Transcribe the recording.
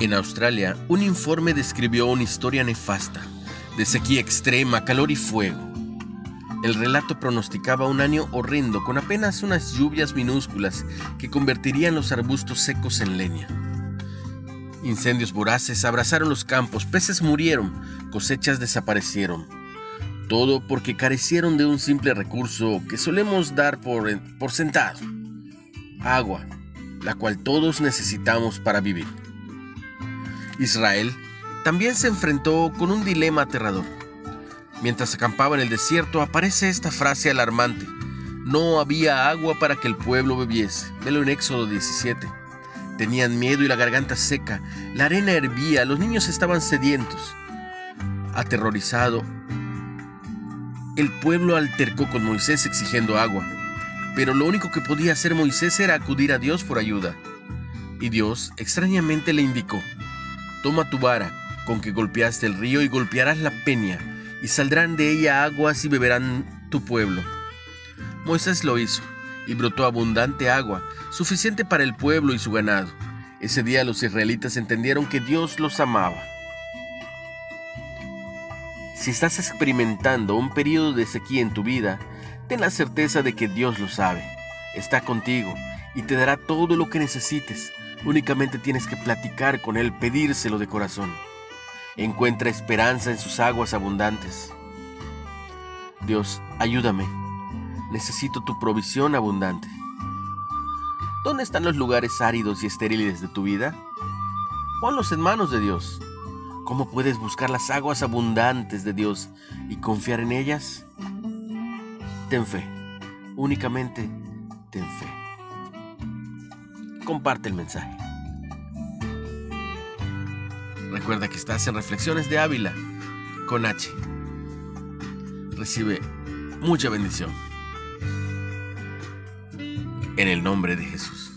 En Australia, un informe describió una historia nefasta, de sequía extrema, calor y fuego. El relato pronosticaba un año horrendo con apenas unas lluvias minúsculas que convertirían los arbustos secos en leña. Incendios voraces abrazaron los campos, peces murieron, cosechas desaparecieron. Todo porque carecieron de un simple recurso que solemos dar por, por sentado. Agua, la cual todos necesitamos para vivir. Israel también se enfrentó con un dilema aterrador. Mientras acampaba en el desierto aparece esta frase alarmante. No había agua para que el pueblo bebiese. Velo en Éxodo 17. Tenían miedo y la garganta seca. La arena hervía, los niños estaban sedientos. Aterrorizado, el pueblo altercó con Moisés exigiendo agua. Pero lo único que podía hacer Moisés era acudir a Dios por ayuda. Y Dios extrañamente le indicó, Toma tu vara, con que golpeaste el río, y golpearás la peña, y saldrán de ella aguas y beberán tu pueblo. Moisés lo hizo, y brotó abundante agua, suficiente para el pueblo y su ganado. Ese día los israelitas entendieron que Dios los amaba. Si estás experimentando un periodo de sequía en tu vida, ten la certeza de que Dios lo sabe, está contigo y te dará todo lo que necesites Únicamente tienes que platicar con Él, pedírselo de corazón. Encuentra esperanza en sus aguas abundantes. Dios, ayúdame. Necesito tu provisión abundante. ¿Dónde están los lugares áridos y estériles de tu vida? Ponlos en manos de Dios. ¿Cómo puedes buscar las aguas abundantes de Dios y confiar en ellas? Ten fe. Únicamente ten fe comparte el mensaje. Recuerda que estás en Reflexiones de Ávila con H. Recibe mucha bendición. En el nombre de Jesús.